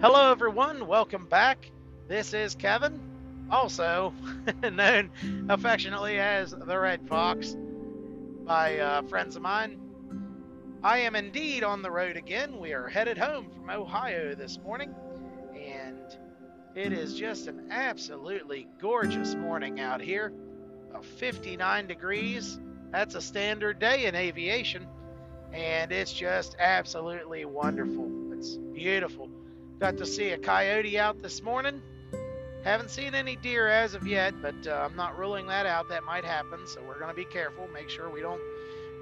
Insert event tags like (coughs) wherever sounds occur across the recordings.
Hello, everyone. Welcome back. This is Kevin, also (laughs) known affectionately as the Red Fox by uh, friends of mine. I am indeed on the road again. We are headed home from Ohio this morning, and it is just an absolutely gorgeous morning out here. Of 59 degrees. That's a standard day in aviation, and it's just absolutely wonderful. It's beautiful. Got to see a coyote out this morning. Haven't seen any deer as of yet, but uh, I'm not ruling that out. That might happen, so we're going to be careful. Make sure we don't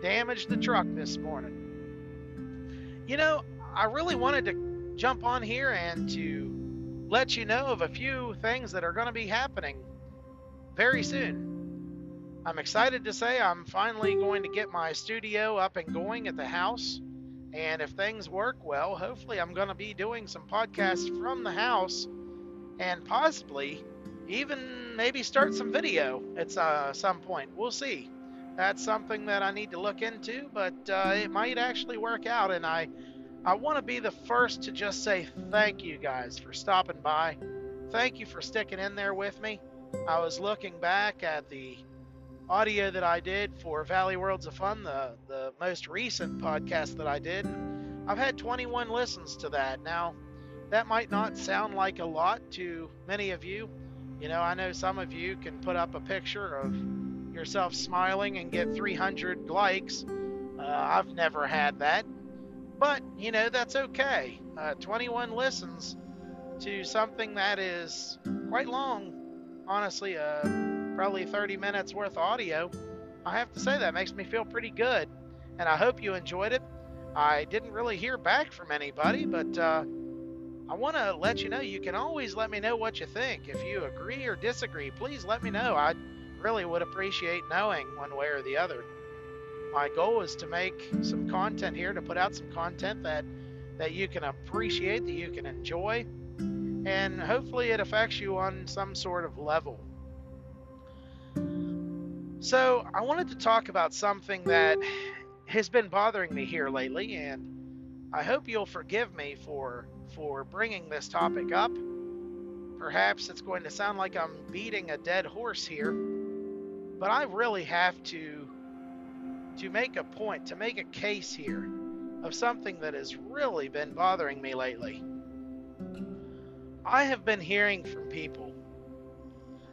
damage the truck this morning. You know, I really wanted to jump on here and to let you know of a few things that are going to be happening very soon. I'm excited to say I'm finally going to get my studio up and going at the house. And if things work well, hopefully I'm going to be doing some podcasts from the house and possibly even maybe start some video at uh, some point. We'll see. That's something that I need to look into, but uh, it might actually work out. And I, I want to be the first to just say thank you guys for stopping by. Thank you for sticking in there with me. I was looking back at the audio that I did for Valley Worlds of Fun, the, the most recent podcast that I did. I've had 21 listens to that. Now, that might not sound like a lot to many of you. You know, I know some of you can put up a picture of yourself smiling and get 300 likes. Uh, I've never had that. But, you know, that's okay. Uh, 21 listens to something that is quite long, honestly. Uh, probably 30 minutes worth of audio. I have to say that makes me feel pretty good, and I hope you enjoyed it. I didn't really hear back from anybody, but uh, I want to let you know you can always let me know what you think. If you agree or disagree, please let me know. I really would appreciate knowing one way or the other. My goal is to make some content here, to put out some content that that you can appreciate, that you can enjoy, and hopefully it affects you on some sort of level. So, I wanted to talk about something that has been bothering me here lately, and I hope you'll forgive me for for bringing this topic up. Perhaps it's going to sound like I'm beating a dead horse here, but I really have to to make a point, to make a case here of something that has really been bothering me lately. I have been hearing from people.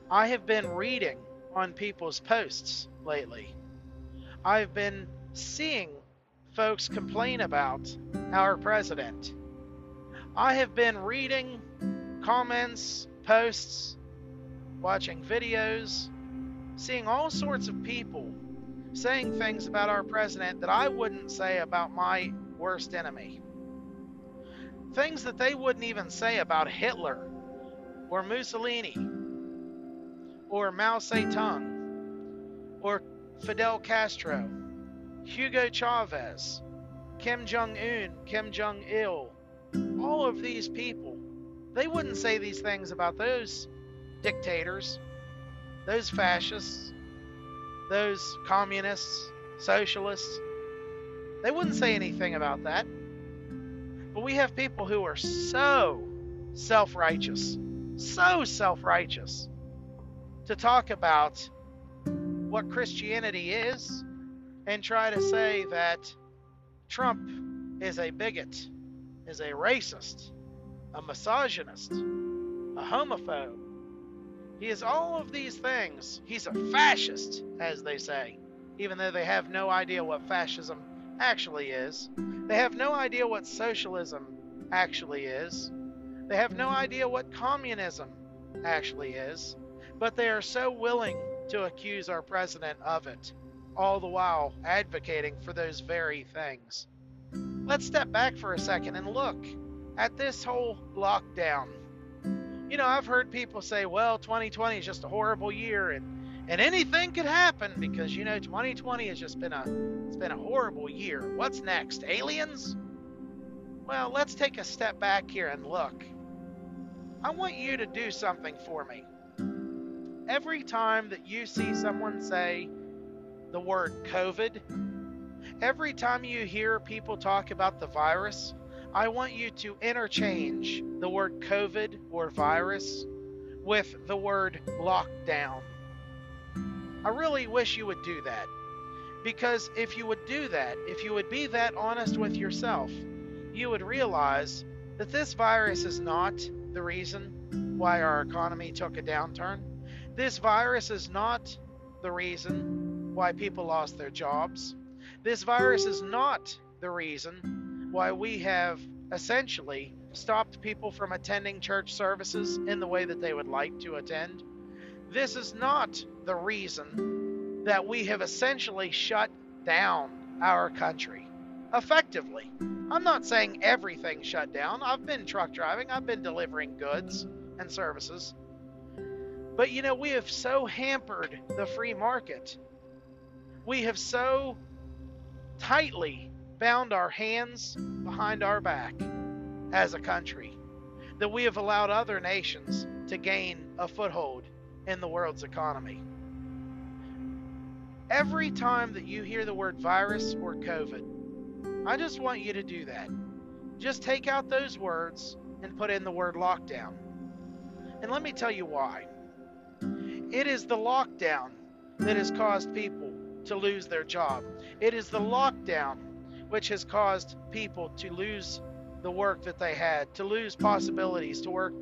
I have been reading on people's posts lately. I've been seeing folks complain about our president. I have been reading comments, posts, watching videos, seeing all sorts of people saying things about our president that I wouldn't say about my worst enemy. Things that they wouldn't even say about Hitler or Mussolini or Mao Zedong, or Fidel Castro, Hugo Chavez, Kim Jong un, Kim Jong il, all of these people, they wouldn't say these things about those dictators, those fascists, those communists, socialists. They wouldn't say anything about that. But we have people who are so self righteous, so self righteous, to talk about what Christianity is and try to say that Trump is a bigot, is a racist, a misogynist, a homophobe. He is all of these things. He's a fascist, as they say, even though they have no idea what fascism actually is. They have no idea what socialism actually is. They have no idea what communism actually is but they are so willing to accuse our president of it, all the while advocating for those very things. Let's step back for a second and look at this whole lockdown. You know, I've heard people say, well, 2020 is just a horrible year and and anything could happen because you know 2020 has just been a it's been a horrible year. What's next? Aliens? Well, let's take a step back here and look. I want you to do something for me every time that you see someone say the word COVID, every time you hear people talk about the virus, I want you to interchange the word COVID or virus with the word lockdown. I really wish you would do that. Because if you would do that, if you would be that honest with yourself, you would realize that this virus is not the reason why our economy took a downturn. This virus is not the reason why people lost their jobs. This virus is not the reason why we have essentially stopped people from attending church services in the way that they would like to attend. This is not the reason that we have essentially shut down our country effectively. I'm not saying everything shut down. I've been truck driving, I've been delivering goods and services. But you know, we have so hampered the free market. We have so tightly bound our hands behind our back as a country that we have allowed other nations to gain a foothold in the world's economy. Every time that you hear the word virus or COVID, I just want you to do that. Just take out those words and put in the word lockdown. And let me tell you why. It is the lockdown that has caused people to lose their job. It is the lockdown which has caused people to lose the work that they had, to lose possibilities to work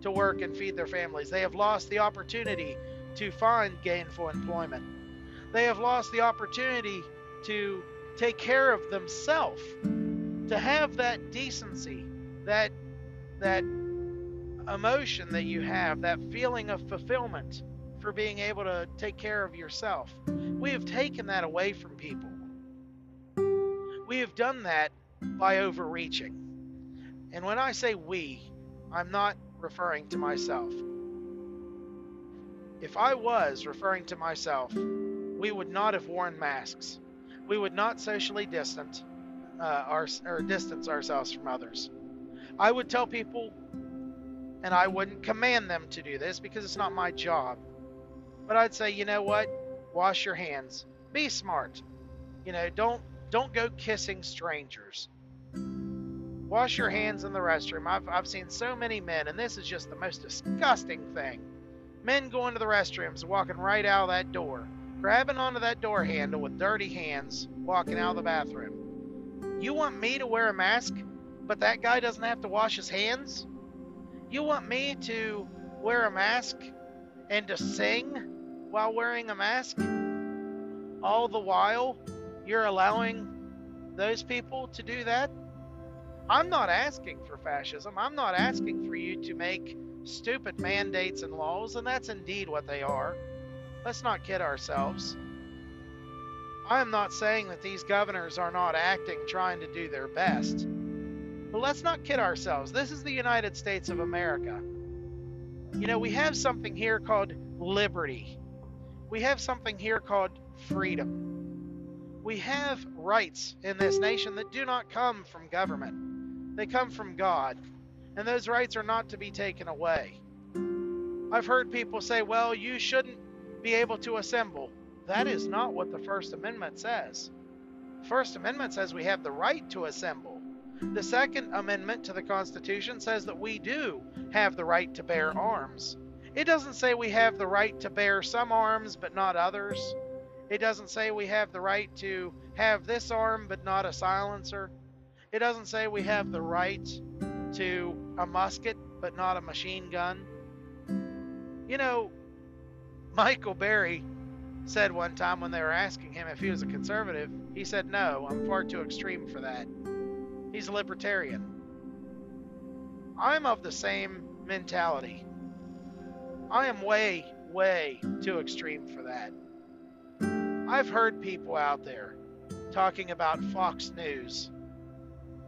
to work and feed their families. They have lost the opportunity to find gainful employment. They have lost the opportunity to take care of themselves, to have that decency, that that emotion that you have, that feeling of fulfillment for being able to take care of yourself. We have taken that away from people. We have done that by overreaching. And when I say we, I'm not referring to myself. If I was referring to myself, we would not have worn masks we would not socially distant uh, our, or distance ourselves from others. I would tell people, and I wouldn't command them to do this because it's not my job, but I'd say, you know what? Wash your hands. Be smart. You know, don't don't go kissing strangers. Wash your hands in the restroom. I've, I've seen so many men, and this is just the most disgusting thing. Men going to the restrooms, walking right out of that door grabbing onto that door handle with dirty hands, walking out of the bathroom. You want me to wear a mask, but that guy doesn't have to wash his hands? You want me to wear a mask and to sing while wearing a mask? All the while, you're allowing those people to do that? I'm not asking for fascism. I'm not asking for you to make stupid mandates and laws, and that's indeed what they are. Let's not kid ourselves. I am not saying that these governors are not acting, trying to do their best. But let's not kid ourselves. This is the United States of America. You know, we have something here called liberty. We have something here called freedom. We have rights in this nation that do not come from government, they come from God. And those rights are not to be taken away. I've heard people say, well, you shouldn't be able to assemble. That is not what the First Amendment says. The First Amendment says we have the right to assemble. The Second Amendment to the Constitution says that we do have the right to bear arms. It doesn't say we have the right to bear some arms but not others. It doesn't say we have the right to have this arm but not a silencer. It doesn't say we have the right to a musket but not a machine gun. You know, Michael Berry said one time when they were asking him if he was a conservative, he said, No, I'm far too extreme for that. He's a libertarian. I'm of the same mentality. I am way, way too extreme for that. I've heard people out there talking about Fox News.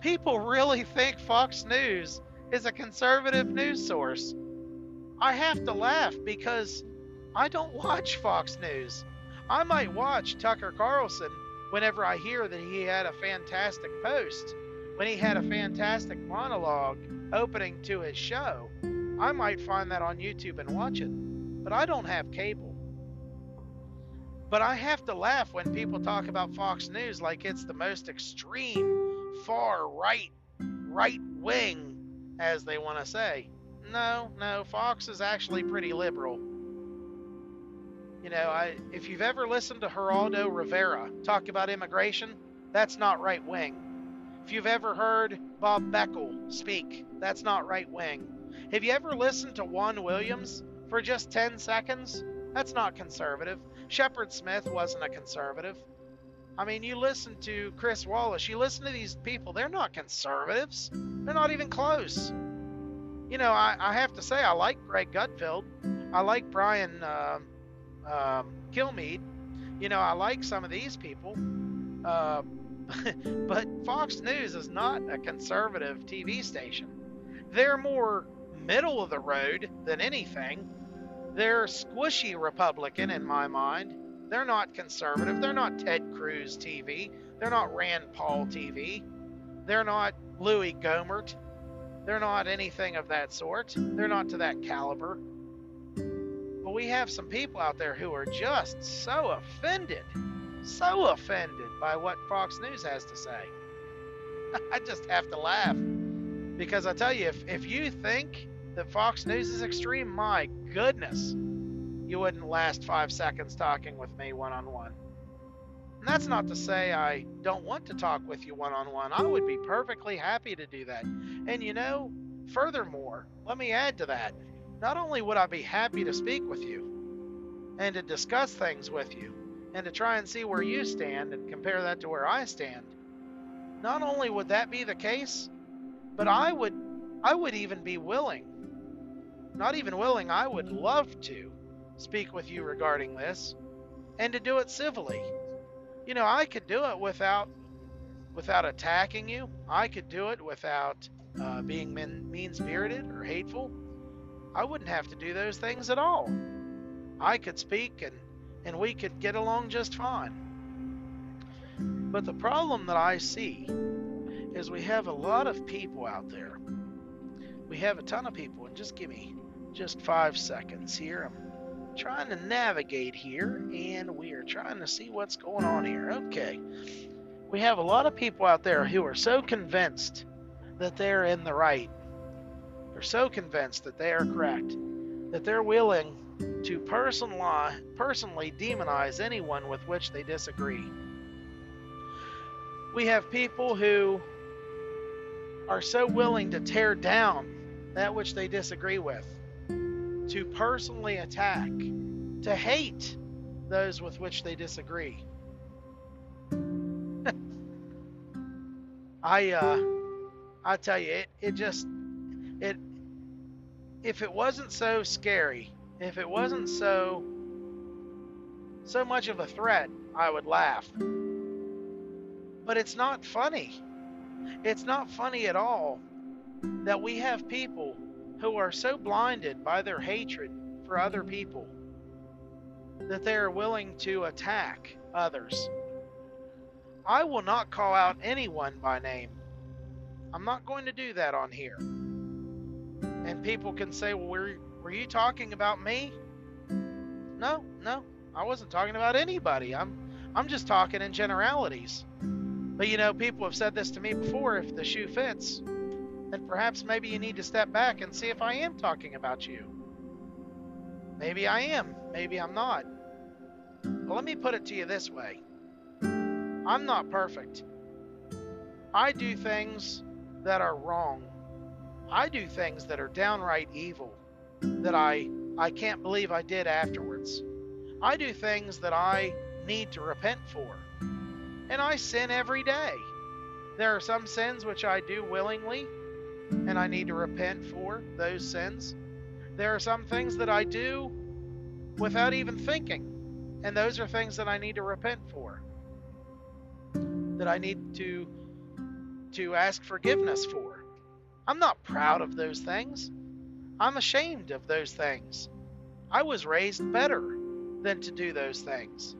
People really think Fox News is a conservative news source. I have to laugh because I don't watch Fox News. I might watch Tucker Carlson whenever I hear that he had a fantastic post, when he had a fantastic monologue opening to his show. I might find that on YouTube and watch it, but I don't have cable. But I have to laugh when people talk about Fox News like it's the most extreme, far right right wing, as they want to say. No, no, Fox is actually pretty liberal. You know, I, if you've ever listened to Geraldo Rivera talk about immigration, that's not right wing. If you've ever heard Bob Beckel speak, that's not right wing. Have you ever listened to Juan Williams for just 10 seconds? That's not conservative. Shepard Smith wasn't a conservative. I mean, you listen to Chris Wallace, you listen to these people, they're not conservatives. They're not even close. You know, I, I have to say, I like Greg Gutfeld. I like Brian uh, Kilmeade. You know, I like some of these people. Uh, (laughs) but Fox News is not a conservative TV station. They're more middle of the road than anything. They're squishy Republican in my mind. They're not conservative. They're not Ted Cruz TV. They're not Rand Paul TV. They're not Louis Gohmert. They're not anything of that sort. They're not to that caliber. But we have some people out there who are just so offended, so offended by what Fox News has to say. (laughs) I just have to laugh. Because I tell you, if, if you think that Fox News is extreme, my goodness, you wouldn't last five seconds talking with me one on one. And that's not to say I don't want to talk with you one on one. I would be perfectly happy to do that. And you know, furthermore, let me add to that. Not only would I be happy to speak with you and to discuss things with you and to try and see where you stand and compare that to where I stand, not only would that be the case, but I would I would even be willing not even willing, I would love to speak with you regarding this and to do it civilly. You know, I could do it without without attacking you. I could do it without uh, being mean spirited or hateful. I wouldn't have to do those things at all. I could speak and, and we could get along just fine. But the problem that I see is we have a lot of people out there. We have a ton of people, and just give me just five seconds here. I'm trying to navigate here, and we are trying to see what's going on here. Okay. We have a lot of people out there who are so convinced that they're in the right. They're so convinced that they are correct that they're willing to personally, personally demonize anyone with which they disagree. We have people who are so willing to tear down that which they disagree with to personally attack, to hate those with which they disagree. (laughs) I uh I tell you it it just it if it wasn't so scary, if it wasn't so so much of a threat, I would laugh. But it's not funny. It's not funny at all that we have people who are so blinded by their hatred for other people that they are willing to attack others. I will not call out anyone by name. I'm not going to do that on here. And people can say, well, were, were you talking about me? No, no, I wasn't talking about anybody. I'm, I'm just talking in generalities. But you know, people have said this to me before if the shoe fits, then perhaps maybe you need to step back and see if I am talking about you. Maybe I am, maybe I'm not. But let me put it to you this way I'm not perfect. I do things that are wrong. I do things that are downright evil that I I can't believe I did afterwards. I do things that I need to repent for. And I sin every day. There are some sins which I do willingly, and I need to repent for those sins. There are some things that I do without even thinking, and those are things that I need to repent for. That I need to to ask forgiveness for. I'm not proud of those things. I'm ashamed of those things. I was raised better than to do those things.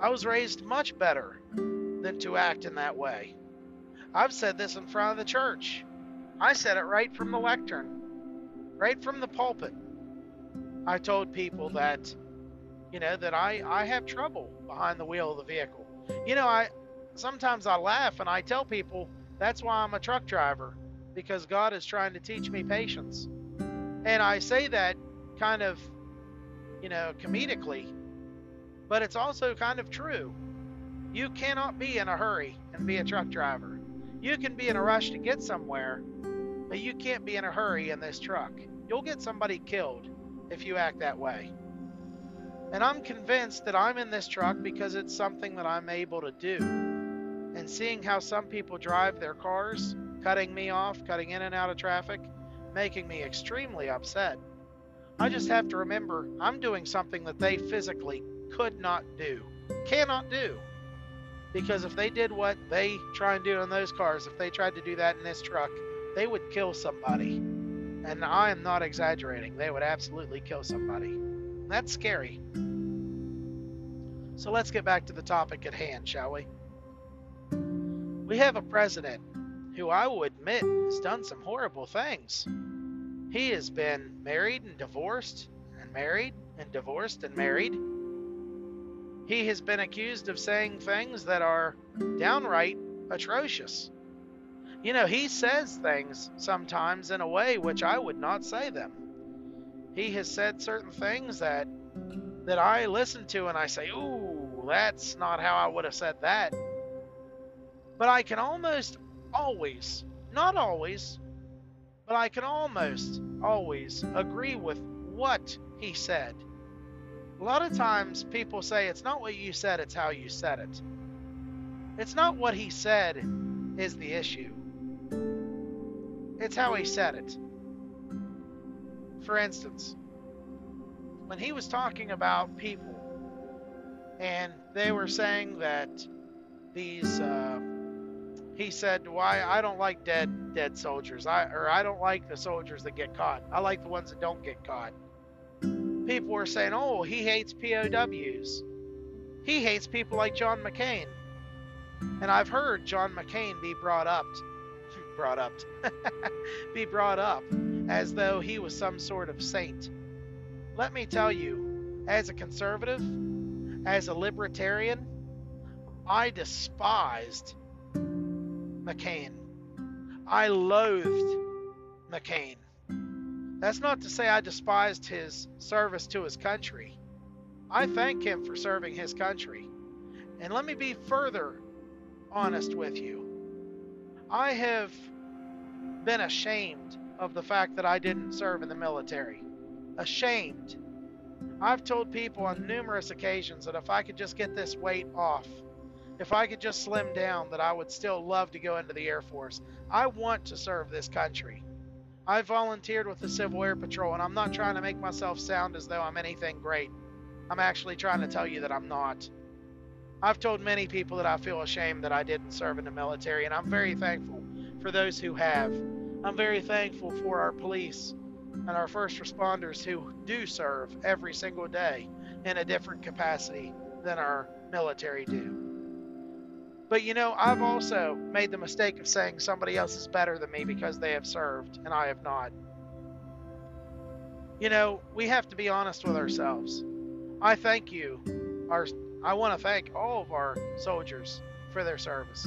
I was raised much better than to act in that way. I've said this in front of the church. I said it right from the lectern, right from the pulpit. I told people that, you know, that I, I have trouble behind the wheel of the vehicle. You know, I sometimes I laugh and I tell people that's why I'm a truck driver. because God is trying to teach me patience. And I say that kind of, you know, comedically, but it's also kind of true. You cannot be in a hurry and be a truck driver. You can be in a rush to get somewhere, but you can't be in a hurry in this truck. You'll get somebody killed if you act that way. And I'm convinced that I'm in this truck because it's something that I'm able to do. And seeing how some people drive their cars, cutting me off, cutting in and out of traffic, making me extremely upset. I just have to remember I'm doing something that they physically could not do, cannot do. Because if they did what they try and do in those cars, if they tried to do that in this truck, they would kill somebody. And I am not exaggerating. They would absolutely kill somebody. That's scary. So let's get back to the topic at hand, shall we? We have a president who I will admit has done some horrible things. He has been married and divorced, and married and divorced and married. He has been accused of saying things that are downright atrocious. You know, he says things sometimes in a way which I would not say them. He has said certain things that that I listen to and I say, "Ooh, that's not how I would have said that." But I can almost always, not always, but I can almost always agree with what he said. A lot of times people say it's not what you said, it's how you said it. It's not what he said is the issue. It's how he said it. For instance, when he was talking about people and they were saying that these uh, he said why I don't like dead dead soldiers. I or I don't like the soldiers that get caught. I like the ones that don't get caught. People were saying oh he hates POWs he hates people like John McCain. And I've heard John McCain be brought up (laughs) brought up (laughs) be brought up as though he was some sort of saint. Let me tell you, as a conservative, as a libertarian, I despised McCain. I loathed McCain. That's not to say I despised his service to his country. I thank him for serving his country. And let me be further honest with you. I have been ashamed of the fact that I didn't serve in the military ashamed. I've told people on numerous occasions that if I could just get this weight off, if I could just slim down, that I would still love to go into the Air Force. I want to serve this country. I volunteered with the Civil Air Patrol, and I'm not trying to make myself sound as though I'm anything great. I'm actually trying to tell you that I'm not. I've told many people that I feel ashamed that I didn't serve in the military, and I'm very thankful for those who have. I'm very thankful for our police and our first responders who do serve every single day in a different capacity than our military do. But you know, I've also made the mistake of saying somebody else is better than me because they have served and I have not. You know, we have to be honest with ourselves. I thank you, our I want to thank all of our soldiers for their service.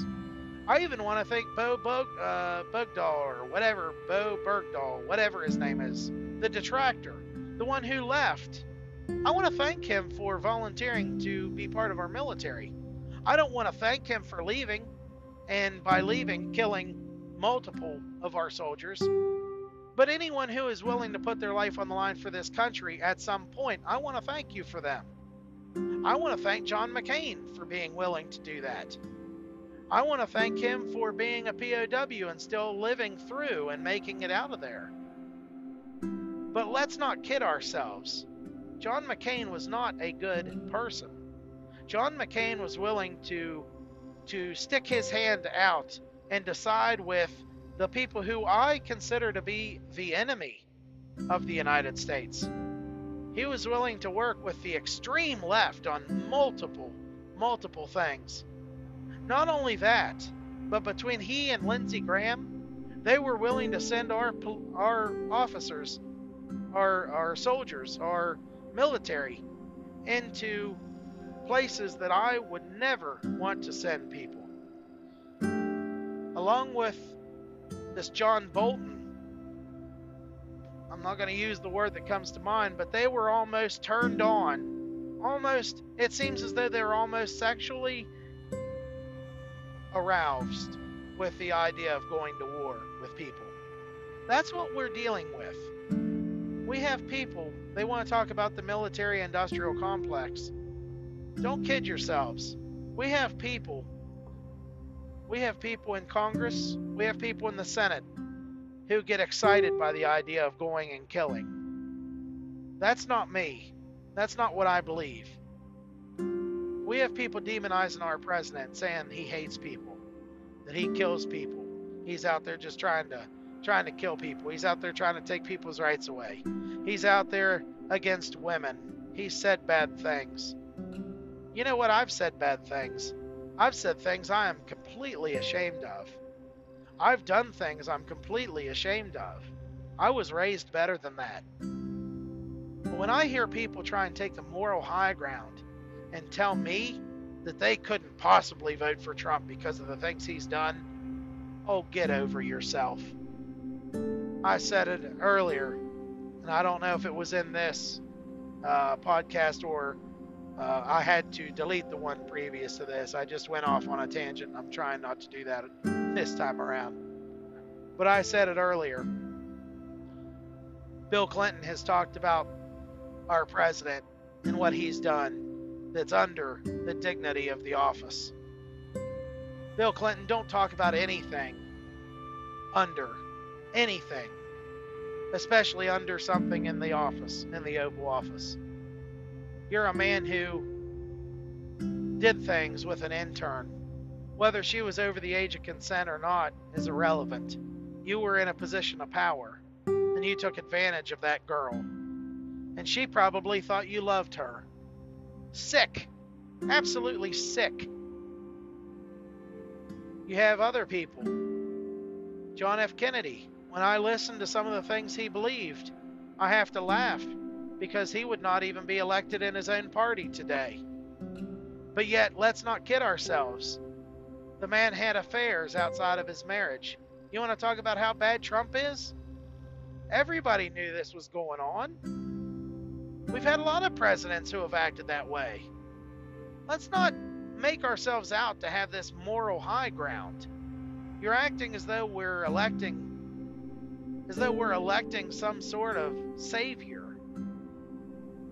I even want to thank Bo Bug, uh, Bugdahl or whatever, Bo Bergdahl, whatever his name is, the detractor, the one who left. I want to thank him for volunteering to be part of our military. I don't want to thank him for leaving, and by leaving, killing multiple of our soldiers. But anyone who is willing to put their life on the line for this country at some point, I want to thank you for them. I want to thank John McCain for being willing to do that. I want to thank him for being a POW and still living through and making it out of there. But let's not kid ourselves. John McCain was not a good person. John McCain was willing to to stick his hand out and decide with the people who I consider to be the enemy of the United States. He was willing to work with the extreme left on multiple, multiple things. Not only that, but between he and Lindsey Graham, they were willing to send our our officers, our our soldiers, our military into places that I would never want to send people. Along with this John Bolton. I'm not going to use the word that comes to mind, but they were almost turned on. Almost, it seems as though they were almost sexually aroused with the idea of going to war with people. That's what we're dealing with. We have people, they want to talk about the military industrial complex. Don't kid yourselves. We have people, we have people in Congress, we have people in the Senate who get excited by the idea of going and killing. That's not me. That's not what I believe. We have people demonizing our president, saying he hates people, that he kills people. He's out there just trying to trying to kill people. He's out there trying to take people's rights away. He's out there against women. He said bad things. You know what? I've said bad things. I've said things I am completely ashamed of. I've done things I'm completely ashamed of. I was raised better than that. But when I hear people try and take the moral high ground and tell me that they couldn't possibly vote for Trump because of the things he's done, oh, get over yourself. I said it earlier, and I don't know if it was in this uh, podcast or uh, I had to delete the one previous to this. I just went off on a tangent. I'm trying not to do that this time around. But I said it earlier. Bill Clinton has talked about our president and what he's done that's under the dignity of the office. Bill Clinton, don't talk about anything under anything, especially under something in the office, in the Oval Office. You're a man who did things with an intern. Whether she was over the age of consent or not is irrelevant. You were in a position of power, and you took advantage of that girl. And she probably thought you loved her. Sick. Absolutely sick. You have other people. John F. Kennedy, when I listen to some of the things he believed, I have to laugh because he would not even be elected in his own party today. But yet, let's not kid ourselves. The man had affairs outside of his marriage. You want to talk about how bad Trump is? Everybody knew this was going on. We've had a lot of presidents who have acted that way. Let's not make ourselves out to have this moral high ground. You're acting as though we're electing as though we're electing some sort of savior.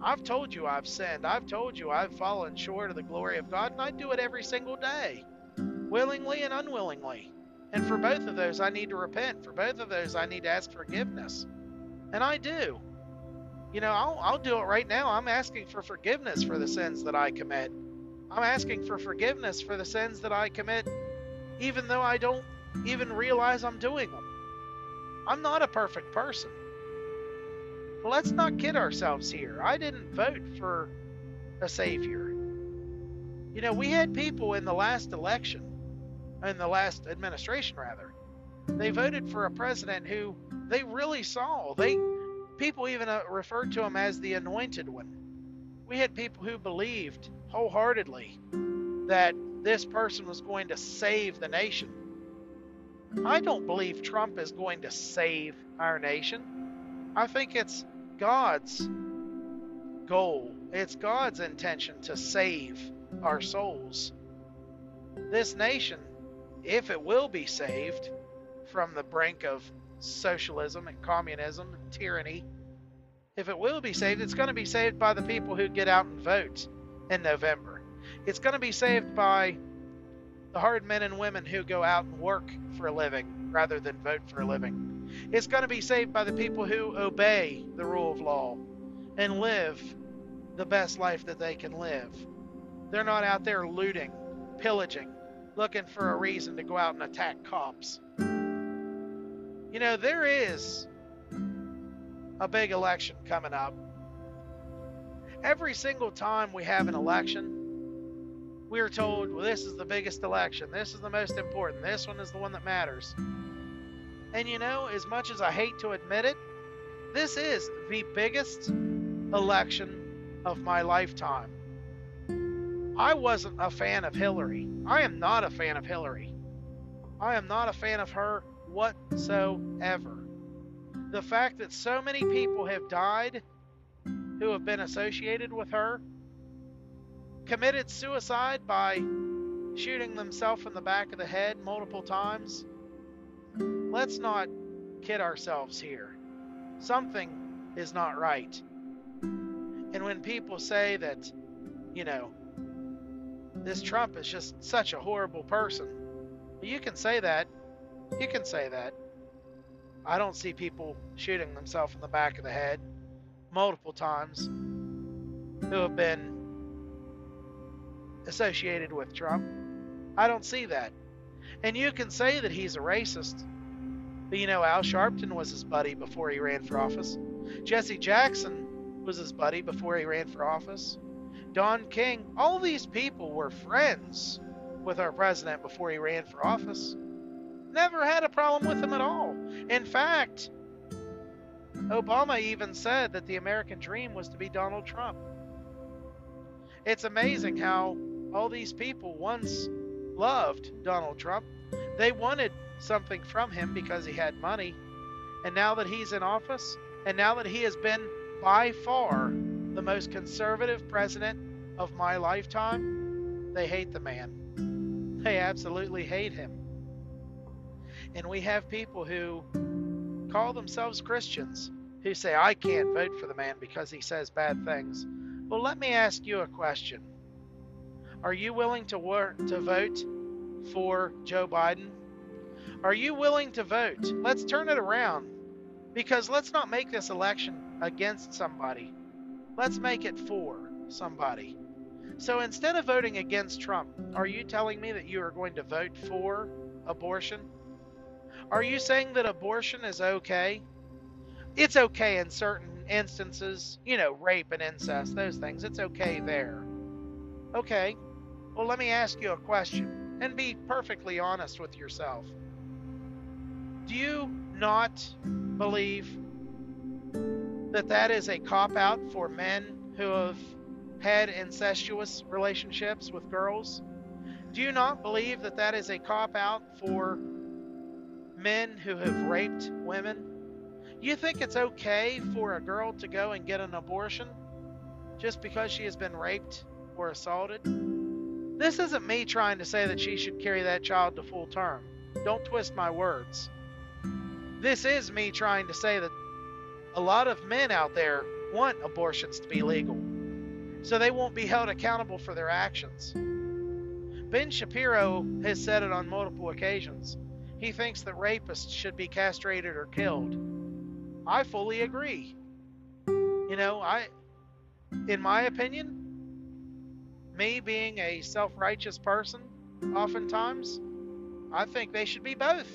I've told you I've sinned. I've told you I've fallen short of the glory of God, and I do it every single day, willingly and unwillingly. And for both of those, I need to repent. For both of those, I need to ask forgiveness. And I do. You know, I'll, I'll do it right now. I'm asking for forgiveness for the sins that I commit. I'm asking for forgiveness for the sins that I commit, even though I don't even realize I'm doing them. I'm not a perfect person. But let's not kid ourselves here. I didn't vote for a savior. You know, we had people in the last election, in the last administration rather, they voted for a president who they really saw. They people even uh, referred to him as the anointed one. We had people who believed wholeheartedly that this person was going to save the nation. I don't believe Trump is going to save our nation. I think it's God's goal, it's God's intention to save our souls. This nation, if it will be saved from the brink of socialism and communism and tyranny, if it will be saved, it's going to be saved by the people who get out and vote in November. It's going to be saved by the hard men and women who go out and work for a living rather than vote for a living. It's going to be saved by the people who obey the rule of law and live the best life that they can live. They're not out there looting, pillaging, looking for a reason to go out and attack cops. You know, there is a big election coming up. Every single time we have an election, we are told, well, this is the biggest election. This is the most important. This one is the one that matters. And you know, as much as I hate to admit it, this is the biggest election of my lifetime. I wasn't a fan of Hillary. I am not a fan of Hillary. I am not a fan of her whatsoever. The fact that so many people have died who have been associated with her, committed suicide by shooting themselves in the back of the head multiple times. Let's not kid ourselves here. Something is not right. And when people say that, you know, this Trump is just such a horrible person, you can say that. You can say that. I don't see people shooting themselves in the back of the head multiple times who have been associated with Trump. I don't see that. And you can say that he's a racist. But you know, Al Sharpton was his buddy before he ran for office. Jesse Jackson was his buddy before he ran for office. Don King, all these people were friends with our president before he ran for office. Never had a problem with him at all. In fact, Obama even said that the American dream was to be Donald Trump. It's amazing how all these people once loved Donald Trump. They wanted something from him because he had money. And now that he's in office, and now that he has been by far the most conservative president of my lifetime, they hate the man. They absolutely hate him. And we have people who call themselves Christians who say, I can't vote for the man because he says bad things. Well, let me ask you a question. Are you willing to to vote for Joe Biden? Are you willing to vote? Let's turn it around. Because let's not make this election against somebody. Let's make it for somebody. So instead of voting against Trump, are you telling me that you are going to vote for abortion? Are you saying that abortion is okay? It's okay in certain instances, you know, rape and incest, those things. It's okay there. Okay. Well, let me ask you a question and be perfectly honest with yourself. Do you not believe that that is a cop out for men who have had incestuous relationships with girls? Do you not believe that that is a cop out for men who have raped women? You think it's okay for a girl to go and get an abortion just because she has been raped or assaulted? This isn't me trying to say that she should carry that child to full term. Don't twist my words. This is me trying to say that a lot of men out there want abortions to be legal so they won't be held accountable for their actions. Ben Shapiro has said it on multiple occasions. He thinks that rapists should be castrated or killed. I fully agree. You know, I in my opinion, me being a self-righteous person, oftentimes, I think they should be both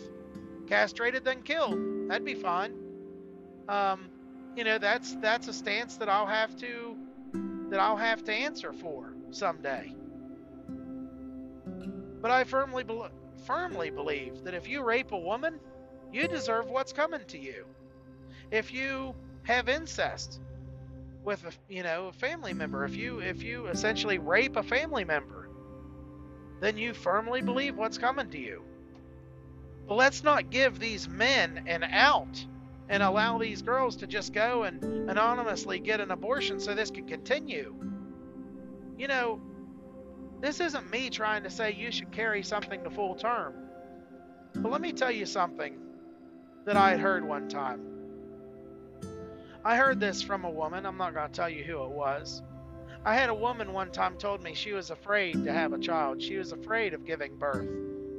castrated then killed. That'd be fine. Um, you know, that's that's a stance that I'll have to that I'll have to answer for someday. But I firmly be- firmly believe that if you rape a woman, you deserve what's coming to you. If you have incest with a you know a family member, if you if you essentially rape a family member, then you firmly believe what's coming to you. But let's not give these men an out and allow these girls to just go and anonymously get an abortion so this can continue. You know, this isn't me trying to say you should carry something to full term. But let me tell you something that I had heard one time. I heard this from a woman. I'm not going to tell you who it was. I had a woman one time told me she was afraid to have a child. She was afraid of giving birth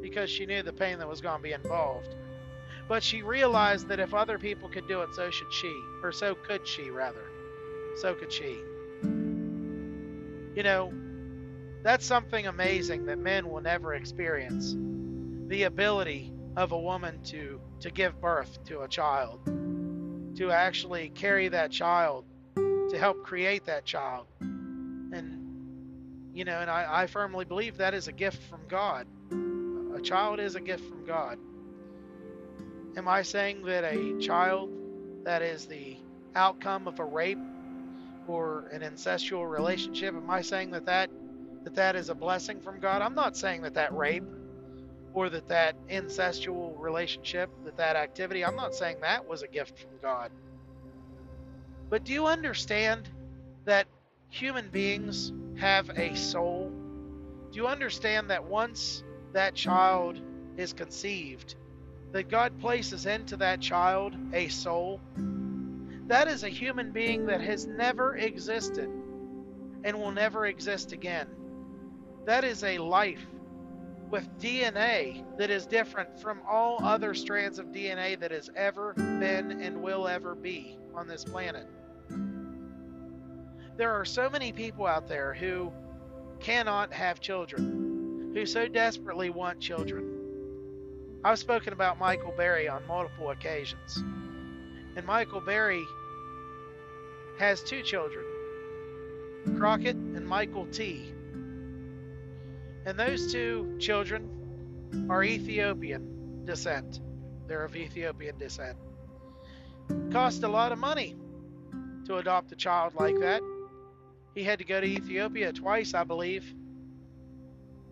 because she knew the pain that was going to be involved. But she realized that if other people could do it, so should she. Or so could she, rather. So could she. You know, that's something amazing that men will never experience. The ability of a woman to, to give birth to a child, to actually carry that child, to help create that child. And, you know, and I, I firmly believe that is a gift from God. A child is a gift from God. Am I saying that a child that is the outcome of a rape or an incestual relationship, am I saying that that, that, that is a blessing from God? I'm not saying that that rape or that that incestual relationship, that that activity, I'm not saying that was a gift from God. But do you understand that human beings have a soul? Do you understand that once that child is conceived, that God places into that child a soul? That is a human being that has never existed and will never exist again. That is a life with DNA that is different from all other strands of DNA that has ever been and will ever be on this planet. There are so many people out there who cannot have children, who so desperately want children. I've spoken about Michael Berry on multiple occasions. And Michael Berry has two children, Crockett and Michael T. And those two children are Ethiopian descent. They're of Ethiopian descent. Cost a lot of money to adopt a child like that. He had to go to Ethiopia twice, I believe.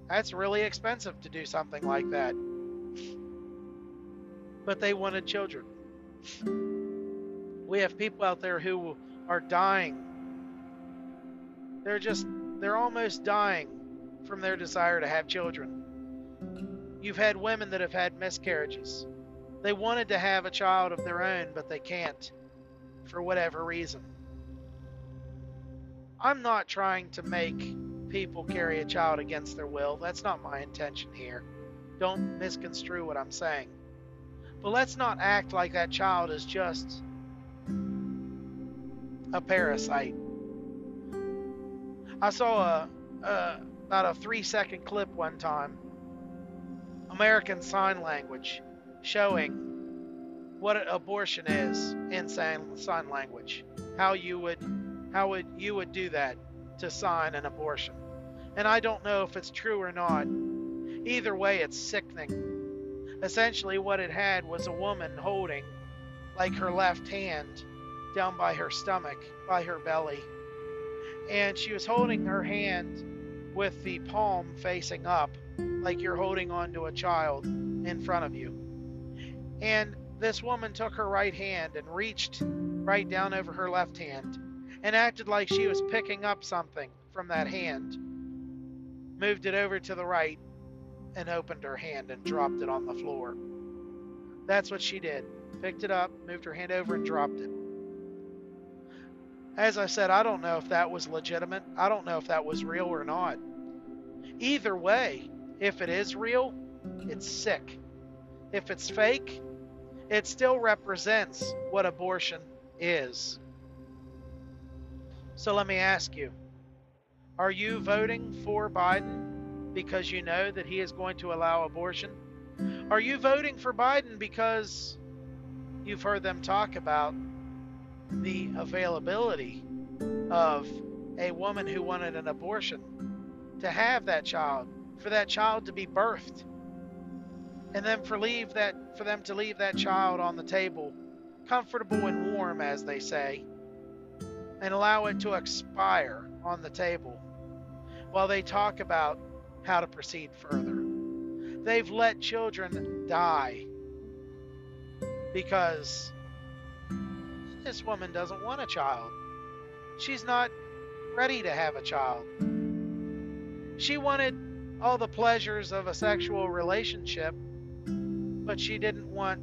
That's really expensive to do something like that. But they wanted children. We have people out there who are dying. They're just, they're almost dying from their desire to have children. You've had women that have had miscarriages. They wanted to have a child of their own, but they can't for whatever reason. I'm not trying to make people carry a child against their will. That's not my intention here. Don't misconstrue what I'm saying. But let's not act like that child is just a parasite. I saw a, a about a three second clip one time. American Sign Language showing what abortion is in sign, sign language. How you would how would you would do that to sign an abortion. And I don't know if it's true or not. Either way, it's sickening. Essentially, what it had was a woman holding, like her left hand, down by her stomach, by her belly. And she was holding her hand with the palm facing up, like you're holding on to a child in front of you. And this woman took her right hand and reached right down over her left hand and acted like she was picking up something from that hand. Moved it over to the right and opened her hand and dropped it on the floor. That's what she did. Picked it up, moved her hand over, and dropped it. As I said, I don't know if that was legitimate. I don't know if that was real or not. Either way, if it is real, it's sick. If it's fake, it still represents what abortion is. So let me ask you Are you voting for Biden because you know that he is going to allow abortion? Are you voting for Biden because you've heard them talk about the availability of a woman who wanted an abortion to have that child, for that child to be birthed, and then for leave that for them to leave that child on the table, comfortable and warm, as they say, and allow it to expire on the table while they talk about how to proceed further. They've let children die because this woman doesn't want a child. She's not ready to have a child. She wanted all the pleasures of a sexual relationship, but she didn't want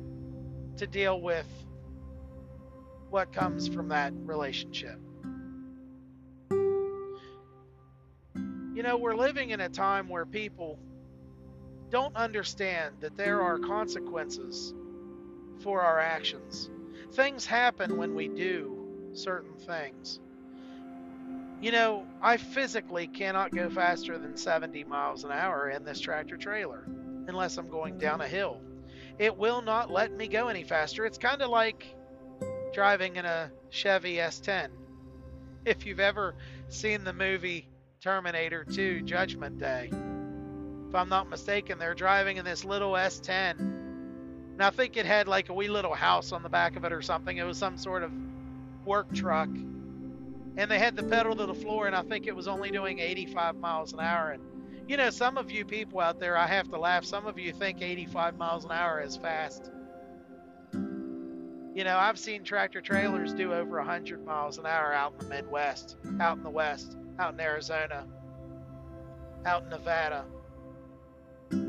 to deal with what comes from that relationship. You know, we're living in a time where people don't understand that there are consequences for our actions. Things happen when we do certain things. You know, I physically cannot go faster than 70 miles an hour in this tractor trailer unless I'm going down a hill. It will not let me go any faster. It's kind of like driving in a Chevy S10. If you've ever seen the movie Terminator 2 Judgment Day, if I'm not mistaken, they're driving in this little S10. And I think it had like a wee little house on the back of it or something. It was some sort of work truck and they had the pedal to the floor, and I think it was only doing 85 miles an hour. And You know, some of you people out there, I have to laugh. Some of you think 85 miles an hour is fast. You know, I've seen tractor trailers do over 100 miles an hour out in the Midwest, out in the West, out in Arizona, out in Nevada,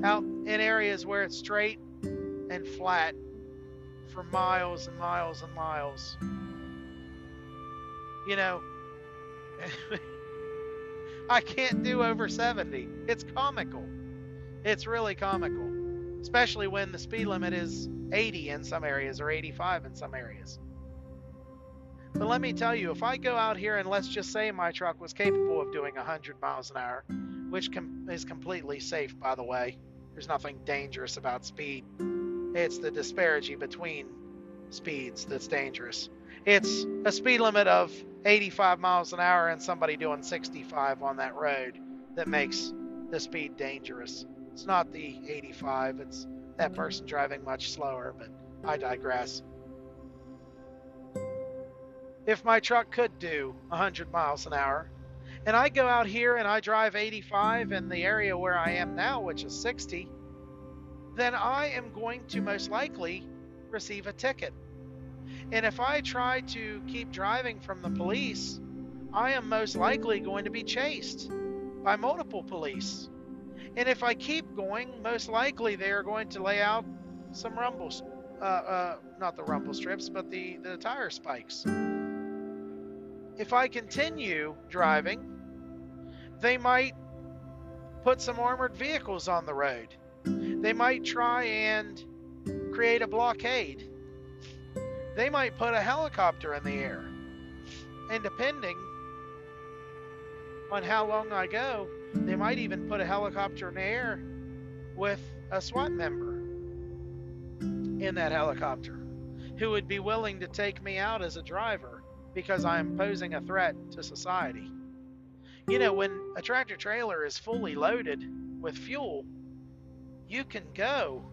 out in areas where it's straight and flat for miles and miles and miles. You know, (laughs) I can't do over 70. It's comical. It's really comical, especially when the speed limit is 80 in some areas or 85 in some areas. But let me tell you, if I go out here and let's just say my truck was capable of doing 100 miles an hour, which com- is completely safe, by the way, there's nothing dangerous about speed. It's the disparity between speeds that's dangerous. It's a speed limit of 85 miles an hour and somebody doing 65 on that road that makes the speed dangerous. It's not the 85, it's that person driving much slower, but I digress. If my truck could do 100 miles an hour, and I go out here and I drive 85 in the area where I am now, which is 60, then I am going to most likely receive a ticket. And if I try to keep driving from the police, I am most likely going to be chased by multiple police. And if I keep going, most likely they are going to lay out some rumbles, uh, uh, not the rumble strips, but the, the tire spikes. If I continue driving, they might put some armored vehicles on the road. They might try and create a blockade. They might put a helicopter in the air. And depending on how long I go, they might even put a helicopter in the air with a SWAT member in that helicopter who would be willing to take me out as a driver because I am posing a threat to society. You know, when a tractor trailer is fully loaded with fuel, you can go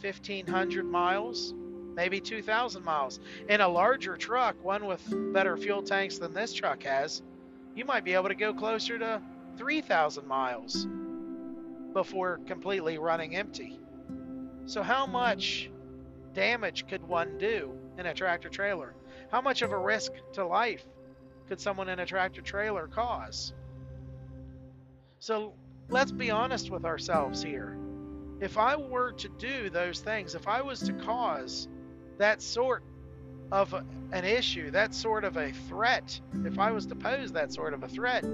1,500 miles, maybe 2,000 miles. In a larger truck, one with better fuel tanks than this truck has, you might be able to go closer to 3,000 miles before completely running empty. So, how much damage could one do in a tractor trailer? How much of a risk to life could someone in a tractor trailer cause? So let's be honest with ourselves here. If I were to do those things, if I was to cause that sort of an issue, that sort of a threat, if I was to pose that sort of a threat,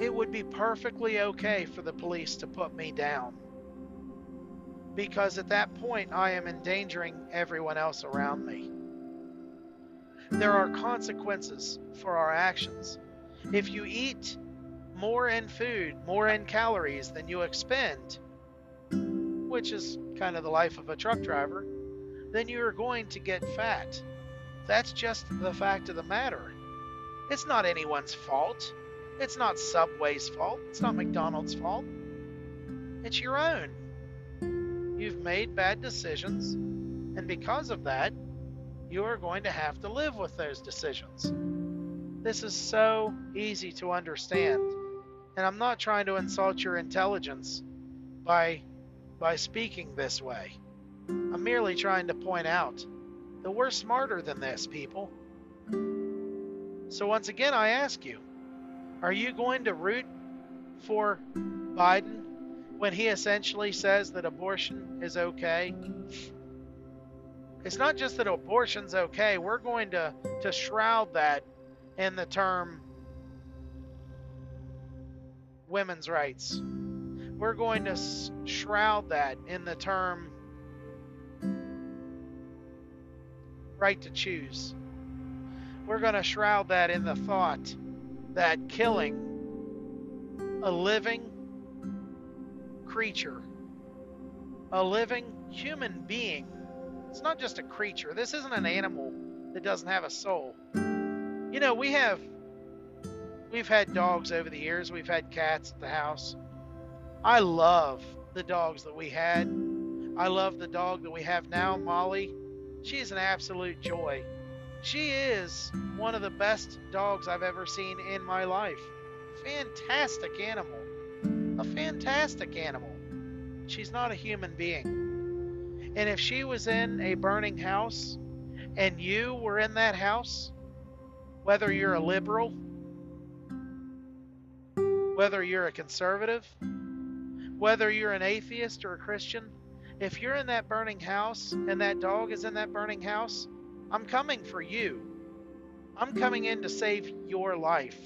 it would be perfectly okay for the police to put me down. Because at that point, I am endangering everyone else around me. There are consequences for our actions. If you eat more in food, more in calories than you expend, which is kind of the life of a truck driver, then you are going to get fat. That's just the fact of the matter. It's not anyone's fault. It's not Subway's fault. It's not McDonald's fault. It's your own. You've made bad decisions, and because of that, you are going to have to live with those decisions. This is so easy to understand. And I'm not trying to insult your intelligence by by speaking this way. I'm merely trying to point out that we're smarter than this, people. So once again, I ask you, are you going to root for Biden when he essentially says that abortion is okay? It's not just that abortion's okay. We're going to, to shroud that in the term women's rights. We're going to shroud that in the term right to choose. We're going to shroud that in the thought that killing a living creature, a living human being, it's not just a creature. This isn't an animal that doesn't have a soul. You know, we have We've had dogs over the years. We've had cats at the house. I love the dogs that we had. I love the dog that we have now, Molly. She's an absolute joy. She is one of the best dogs I've ever seen in my life. Fantastic animal. a fantastic animal. She's not a human being. And if she was in a burning house and you were in that house, whether you're a liberal, whether you're a conservative, whether you're an atheist or a Christian, if you're in that burning house and that dog is in that burning house, I'm coming for you. I'm coming in to save your life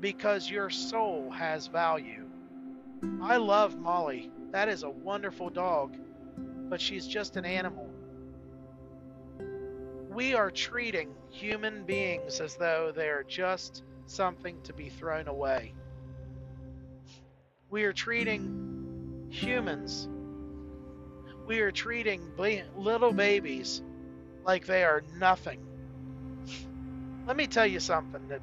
because your soul has value. I love Molly. That is a wonderful dog, but she's just an animal. We are treating human beings as though they're just something to be thrown away. We are treating humans, we are treating little babies like they are nothing. Let me tell you something that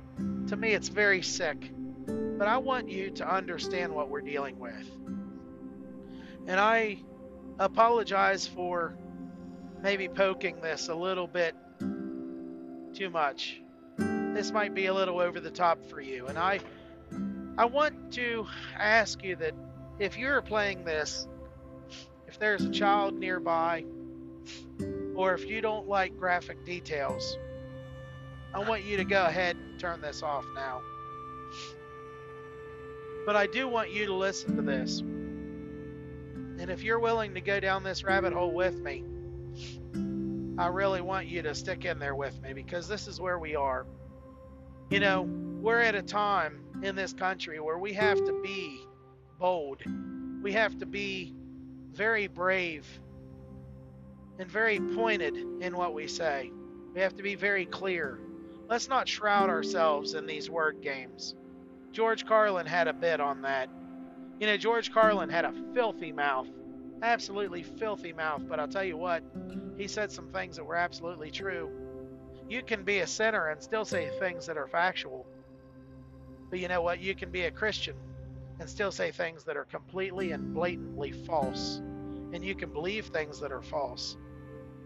to me it's very sick, but I want you to understand what we're dealing with. And I apologize for maybe poking this a little bit too much. This might be a little over the top for you, and I I want to ask you that if you're playing this, if there's a child nearby, or if you don't like graphic details, I want you to go ahead and turn this off now. But I do want you to listen to this. And if you're willing to go down this rabbit hole with me, I really want you to stick in there with me because this is where we are. You know, we're at a time in this country where we have to be bold. We have to be very brave and very pointed in what we say. We have to be very clear. Let's not shroud ourselves in these word games. George Carlin had a bit on that. You know, George Carlin had a filthy mouth, absolutely filthy mouth, but I'll tell you what, he said some things that were absolutely true. You can be a sinner and still say things that are factual. But you know what? You can be a Christian and still say things that are completely and blatantly false. And you can believe things that are false.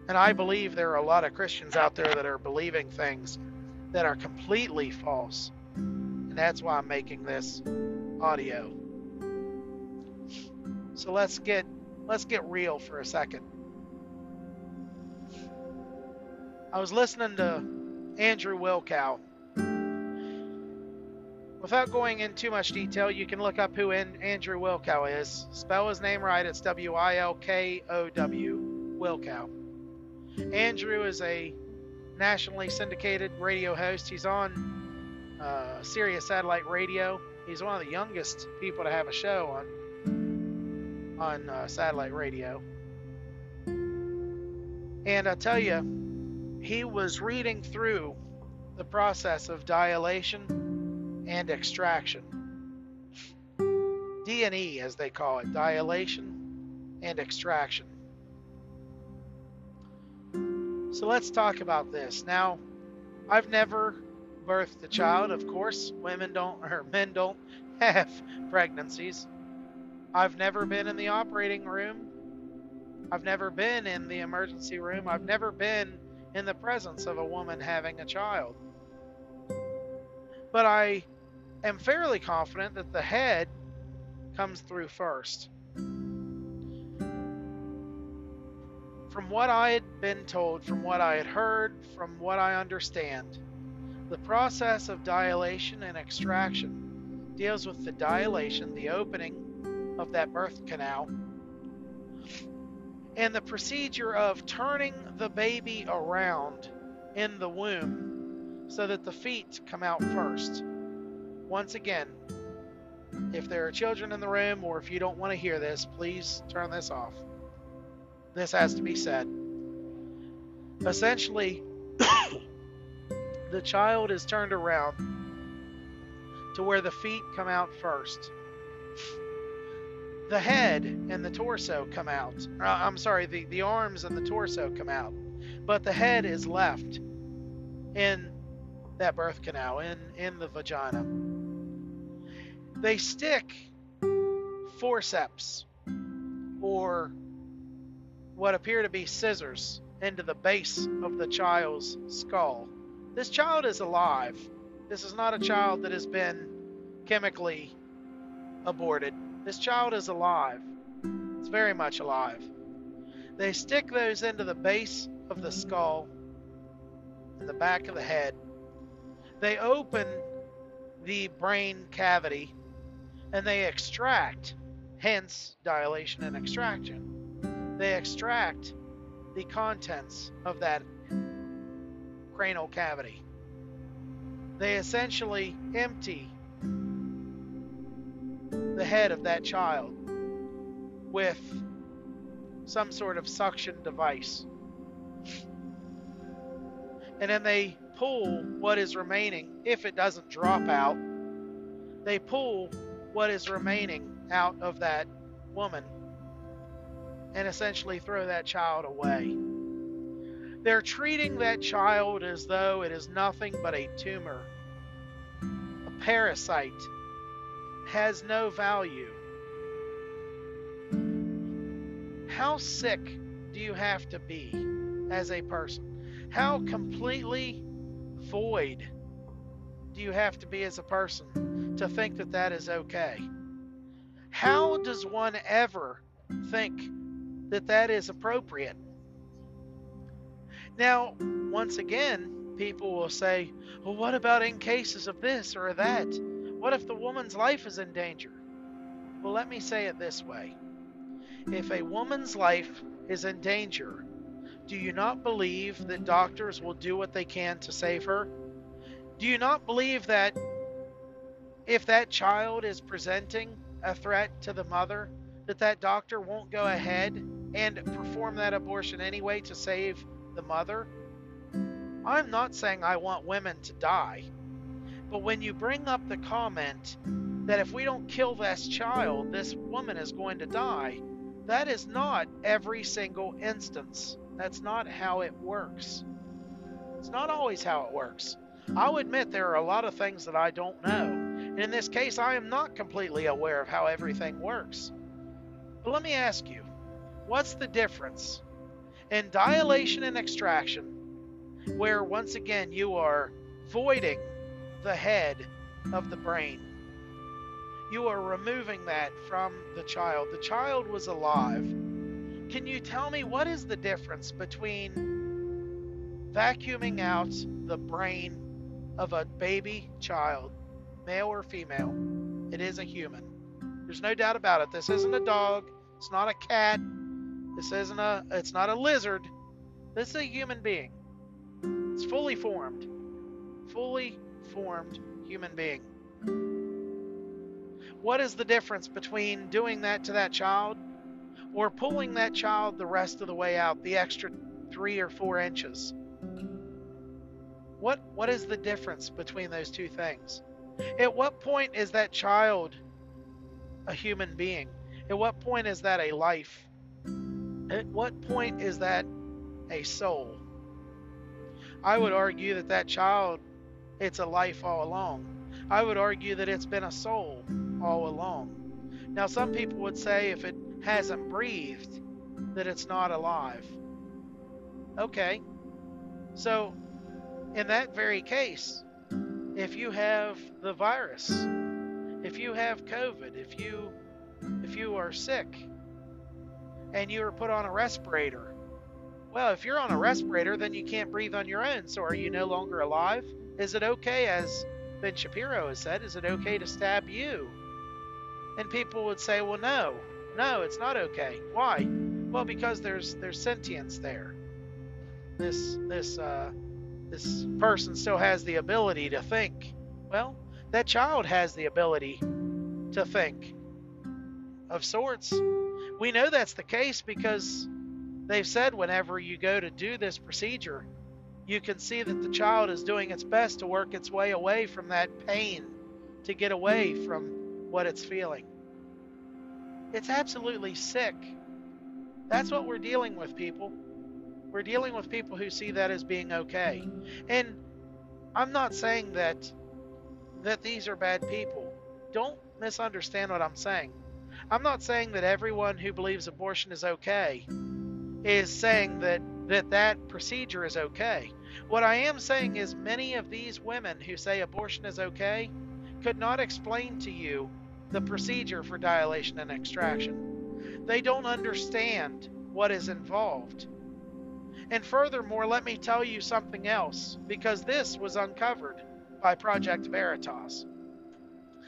And I believe there are a lot of Christians out there that are believing things that are completely false. And that's why I'm making this audio. So let's get let's get real for a second. I was listening to Andrew Wilkow. Without going in too much detail, you can look up who Andrew Wilkow is. Spell his name right, it's W I L K O W, Wilkow. Andrew is a nationally syndicated radio host. He's on uh, Sirius Satellite Radio. He's one of the youngest people to have a show on on uh, satellite radio. And I tell you, he was reading through the process of dilation and extraction. D&E, as they call it, dilation and extraction. So let's talk about this. Now, I've never birthed a child, of course. Women don't, or men don't (laughs) have pregnancies. I've never been in the operating room. I've never been in the emergency room. I've never been in the presence of a woman having a child. But I am fairly confident that the head comes through first. From what I had been told, from what I had heard, from what I understand, the process of dilation and extraction deals with the dilation, the opening of that birth canal, and the procedure of turning the baby around in the womb so that the feet come out first. Once again, if there are children in the room or if you don't want to hear this, please turn this off. This has to be said. Essentially, (coughs) the child is turned around to where the feet come out first. The head and the torso come out. Uh, I'm sorry, the, the arms and the torso come out. But the head is left in that birth canal, in, in the vagina. They stick forceps or what appear to be scissors into the base of the child's skull. This child is alive. This is not a child that has been chemically aborted. This child is alive. It's very much alive. They stick those into the base of the skull and the back of the head. They open the brain cavity and they extract, hence dilation and extraction. They extract the contents of that cranial cavity. They essentially empty the head of that child with some sort of suction device. And then they pull what is remaining, if it doesn't drop out, they pull what is remaining out of that woman and essentially throw that child away. They're treating that child as though it is nothing but a tumor, a parasite, has no value. How sick do you have to be as a person? How completely void do you have to be as a person to think that that is okay? How does one ever think that that is appropriate? Now, once again, people will say, well, what about in cases of this or that? What if the woman's life is in danger? Well, let me say it this way if a woman's life is in danger, do you not believe that doctors will do what they can to save her? Do you not believe that if that child is presenting a threat to the mother, that that doctor won't go ahead and perform that abortion anyway to save the mother? I'm not saying I want women to die, but when you bring up the comment that if we don't kill this child, this woman is going to die, that is not every single instance. That's not how it works. It's not always how it works. I'll admit there are a lot of things that I don't know. And in this case, I am not completely aware of how everything works. But let me ask you what's the difference in dilation and extraction, where once again you are voiding the head of the brain? you are removing that from the child. The child was alive. Can you tell me what is the difference between vacuuming out the brain of a baby child, male or female? It is a human. There's no doubt about it. This isn't a dog. It's not a cat. This isn't a it's not a lizard. This is a human being. It's fully formed. Fully formed human being. What is the difference between doing that to that child or pulling that child the rest of the way out, the extra three or four inches? What what is the difference between those two things? At what point is that child a human being? At what point is that a life? At what point is that a soul? I would argue that that child, it's a life all along. I would argue that it's been a soul all along. Now, some people would say if it hasn't breathed, that it's not alive. Okay, so in that very case, if you have the virus, if you have COVID, if you if you are sick and you are put on a respirator, well, if you're on a respirator, then you can't breathe on your own. So are you no longer alive? Is it okay, as Ben Shapiro has said, is it okay to stab you? And people would say, well, no, no, it's not okay. Why? Well, because there's there's sentience there. This this uh, this person still has the ability to think. Well, that child has the ability to think of sorts. We know that's the case because they've said whenever you go to do this procedure, you can see that the child is doing its best to work its way away from that pain, to get away from what it's feeling. It's absolutely sick. That's what we're dealing with, people. We're dealing with people who see that as being okay. And I'm not saying that that these are bad people. Don't misunderstand what I'm saying. I'm not saying that everyone who believes abortion is okay is saying that that that procedure is okay. What I am saying is many of these women who say abortion is okay could not explain to you the procedure for dilation and extraction. They don't understand what is involved. And furthermore, let me tell you something else, because this was uncovered by Project Veritas.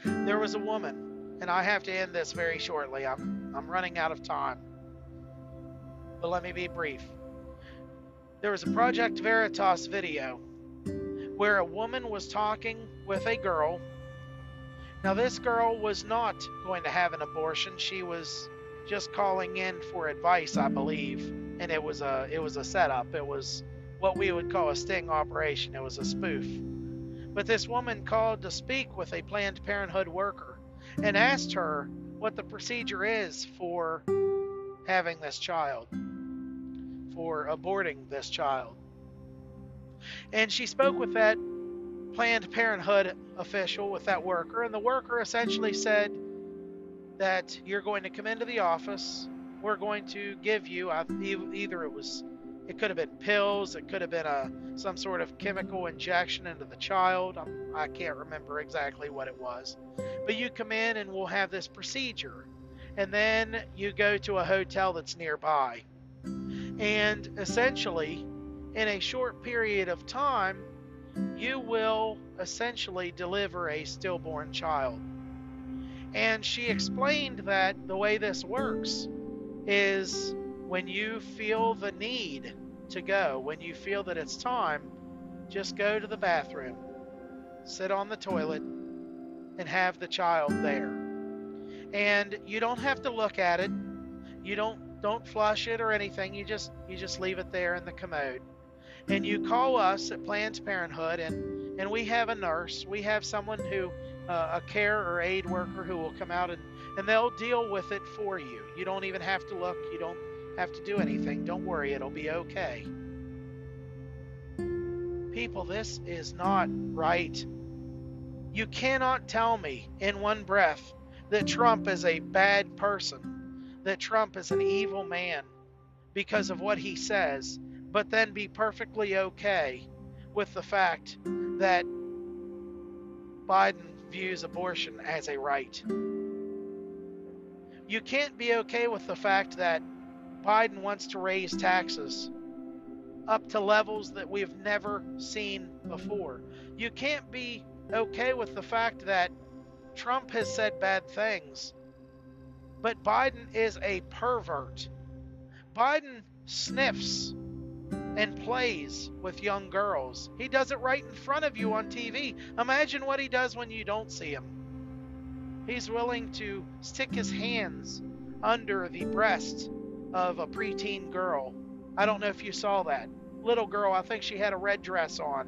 There was a woman, and I have to end this very shortly. I'm, I'm running out of time. But let me be brief. There was a Project Veritas video where a woman was talking with a girl. Now, this girl was not going to have an abortion. She was just calling in for advice, I believe, and it was a it was a setup. It was what we would call a sting operation. It was a spoof. But this woman called to speak with a Planned Parenthood worker and asked her what the procedure is for having this child, for aborting this child. And she spoke with that Planned Parenthood official, with that worker, and the worker essentially said that you're going to come into the office. We're going to give you either it was it could have been pills, it could have been a some sort of chemical injection into the child. I'm, I can not remember exactly what it was, but you come in and we'll have this procedure, and then you go to a hotel that's nearby, and essentially in a short period of time, you will essentially deliver a stillborn child. And she explained that the way this works is when you feel the need to go, when you feel that it's time, just go to the bathroom, sit on the toilet, and have the child there. And you don't have to look at it. You don't don't flush it or anything. You just you just leave it there in the commode and you call us at Planned Parenthood, and and we have a nurse, we have someone who uh, a care or aid worker who will come out and and they'll deal with it for you. You don't even have to look. You don't have to do anything. Don't worry, it'll be okay. People, this is not right. You cannot tell me in one breath that Trump is a bad person, that Trump is an evil man because of what he says, but then be perfectly okay with the fact that Biden views abortion as a right. You can't be okay with the fact that Biden wants to raise taxes up to levels that we've never seen before. You can't be okay with the fact that Trump has said bad things, but Biden is a pervert. Biden sniffs and plays with young girls. He does it right in front of you on TV. Imagine what he does when you don't see him. He's willing to stick his hands under the breast of a preteen girl. I don't know if you saw that. Little girl, I think she had a red dress on.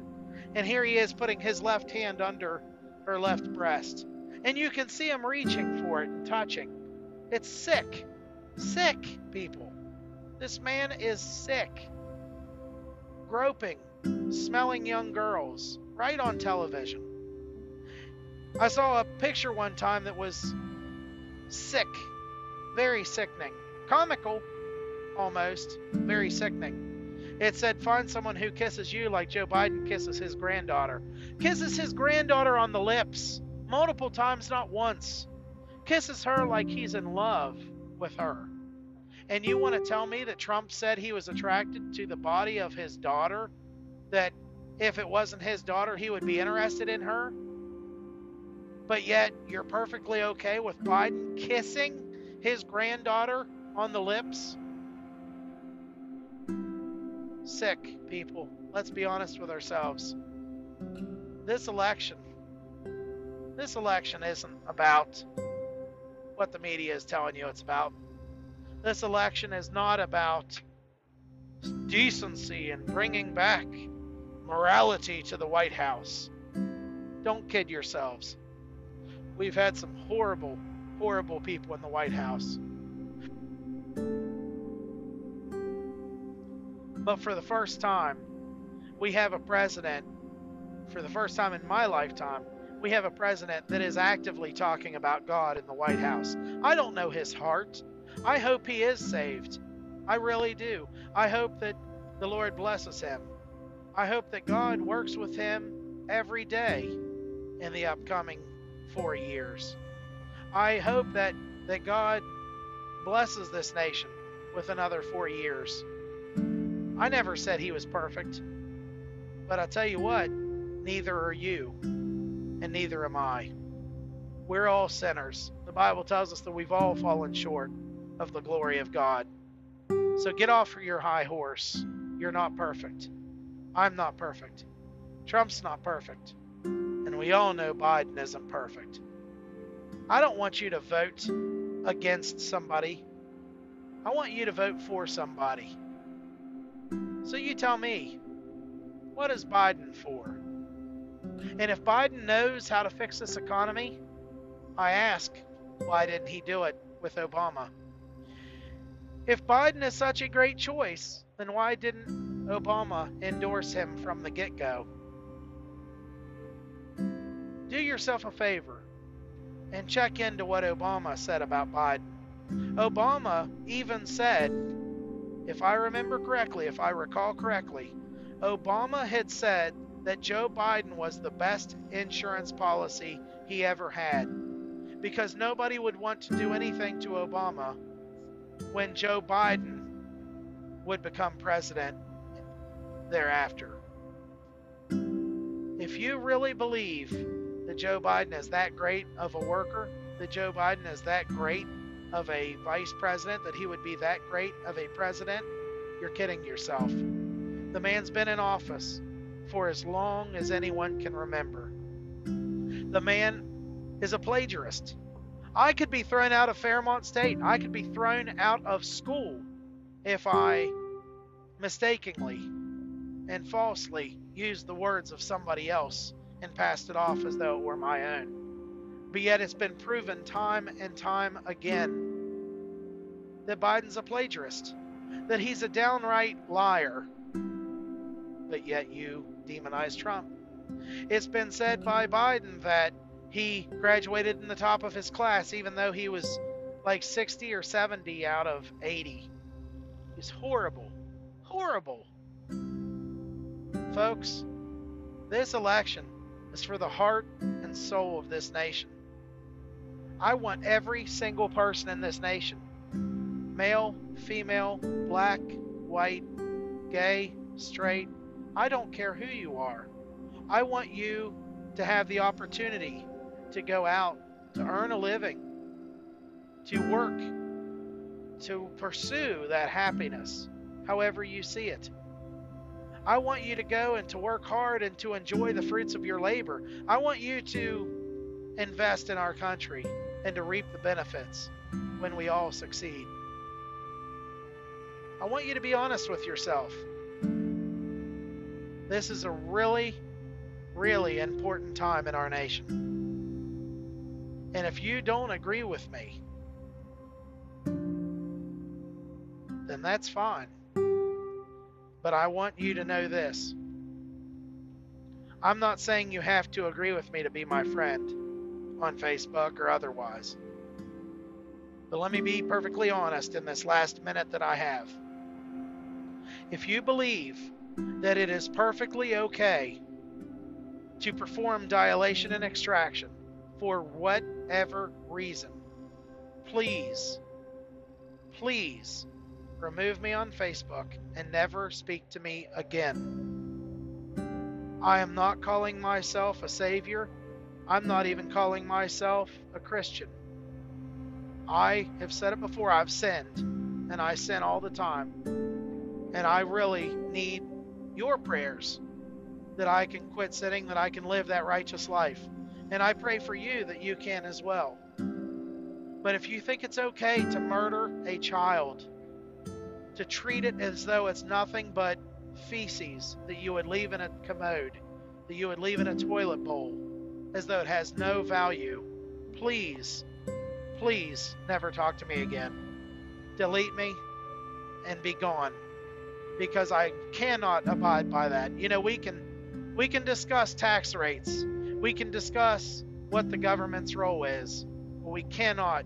And here he is putting his left hand under her left breast. And you can see him reaching for it and touching. It's sick. Sick, people. This man is sick groping, smelling young girls right on television. I saw a picture one time that was sick, very sickening, comical almost, very sickening. It said, Find someone who kisses you like Joe Biden kisses his granddaughter. Kisses his granddaughter on the lips, multiple times, not once. Kisses her like he's in love with her. And you want to tell me that Trump said he was attracted to the body of his daughter? That if it wasn't his daughter, he would be interested in her? But yet you're perfectly okay with Biden kissing his granddaughter on the lips? Sick people. Let's be honest with ourselves. This election, this election isn't about what the media is telling you it's about. This election is not about decency and bringing back morality to the White House. Don't kid yourselves. We've had some horrible, horrible people in the White House. But for the first time, we have a president, for the first time in my lifetime, we have a president that is actively talking about God in the White House. I don't know his heart. I hope he is saved. I really do. I hope that the Lord blesses him. I hope that God works with him every day in the upcoming four years. I hope that, that God blesses this nation with another four years. I never said he was perfect. But I tell you what, neither are you, and neither am I. We're all sinners. The Bible tells us that we've all fallen short of the glory of God. So get off your high horse. You're not perfect. I'm not perfect. Trump's not perfect. And we all know Biden isn't perfect. I don't want you to vote against somebody. I want you to vote for somebody. So you tell me, what is Biden for? And if Biden knows how to fix this economy, I ask, why didn't he do it with Obama? If Biden is such a great choice, then why didn't Obama endorse him from the get go? Do yourself a favor and check into what Obama said about Biden. Obama even said, if I remember correctly, if I recall correctly, Obama had said that Joe Biden was the best insurance policy he ever had because nobody would want to do anything to Obama when Joe Biden would become president thereafter. If you really believe that Joe Biden is that great of a worker, that Joe Biden is that great of a vice president, that he would be that great of a president, you're kidding yourself. The man's been in office for as long as anyone can remember. The man is a plagiarist. I could be thrown out of Fairmont State. I could be thrown out of school if I mistakenly and falsely use the words of somebody else and passed it off as though it were my own. But yet it's been proven time and time again that Biden's a plagiarist, that he's a downright liar. But yet you demonize Trump. It's been said by Biden that he graduated in the top of his class, even though he was like 60 or 70 out of 80. He's horrible. Horrible. Folks, this election is for the heart and soul of this nation. I want every single person in this nation male, female, black, white, gay, straight I don't care who you are. I want you to have the opportunity to go out, to earn a living, to work, to pursue that happiness, however you see it. I want you to go and to work hard and to enjoy the fruits of your labor. I want you to invest in our country and to reap the benefits when we all succeed. I want you to be honest with yourself. This is a really, really important time in our nation. And if you don't agree with me, then that's fine. But I want you to know this. I'm not saying you have to agree with me to be my friend on Facebook or otherwise. But let me be perfectly honest in this last minute that I have. If you believe that it is perfectly okay to perform dilation and extraction for whatever reason, please, please remove me on Facebook and never speak to me again. I am not calling myself a savior. I'm not even calling myself a Christian. I have said it before, I've sinned, and I sin all the time. And I really need your prayers that I can quit sinning, that I can live that righteous life. And I pray for you that you can as well. But if you think it's okay to murder a child, to treat it as though it's nothing but feces that you would leave in a commode, that you would leave in a toilet bowl, as though it has no value, please, please never talk to me again. Delete me and be gone because I cannot abide by that. You know, we can we can discuss tax rates. We can discuss what the government's role is. But we cannot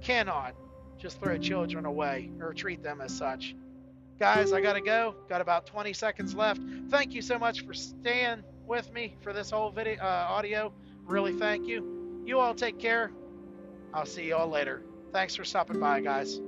cannot just throw children away or treat them as such. Guys, I got to go. Got about 20 seconds left. Thank you so much for staying with me for this whole video uh, audio. Really thank you. You all take care. I'll see you all later. Thanks for stopping by, guys.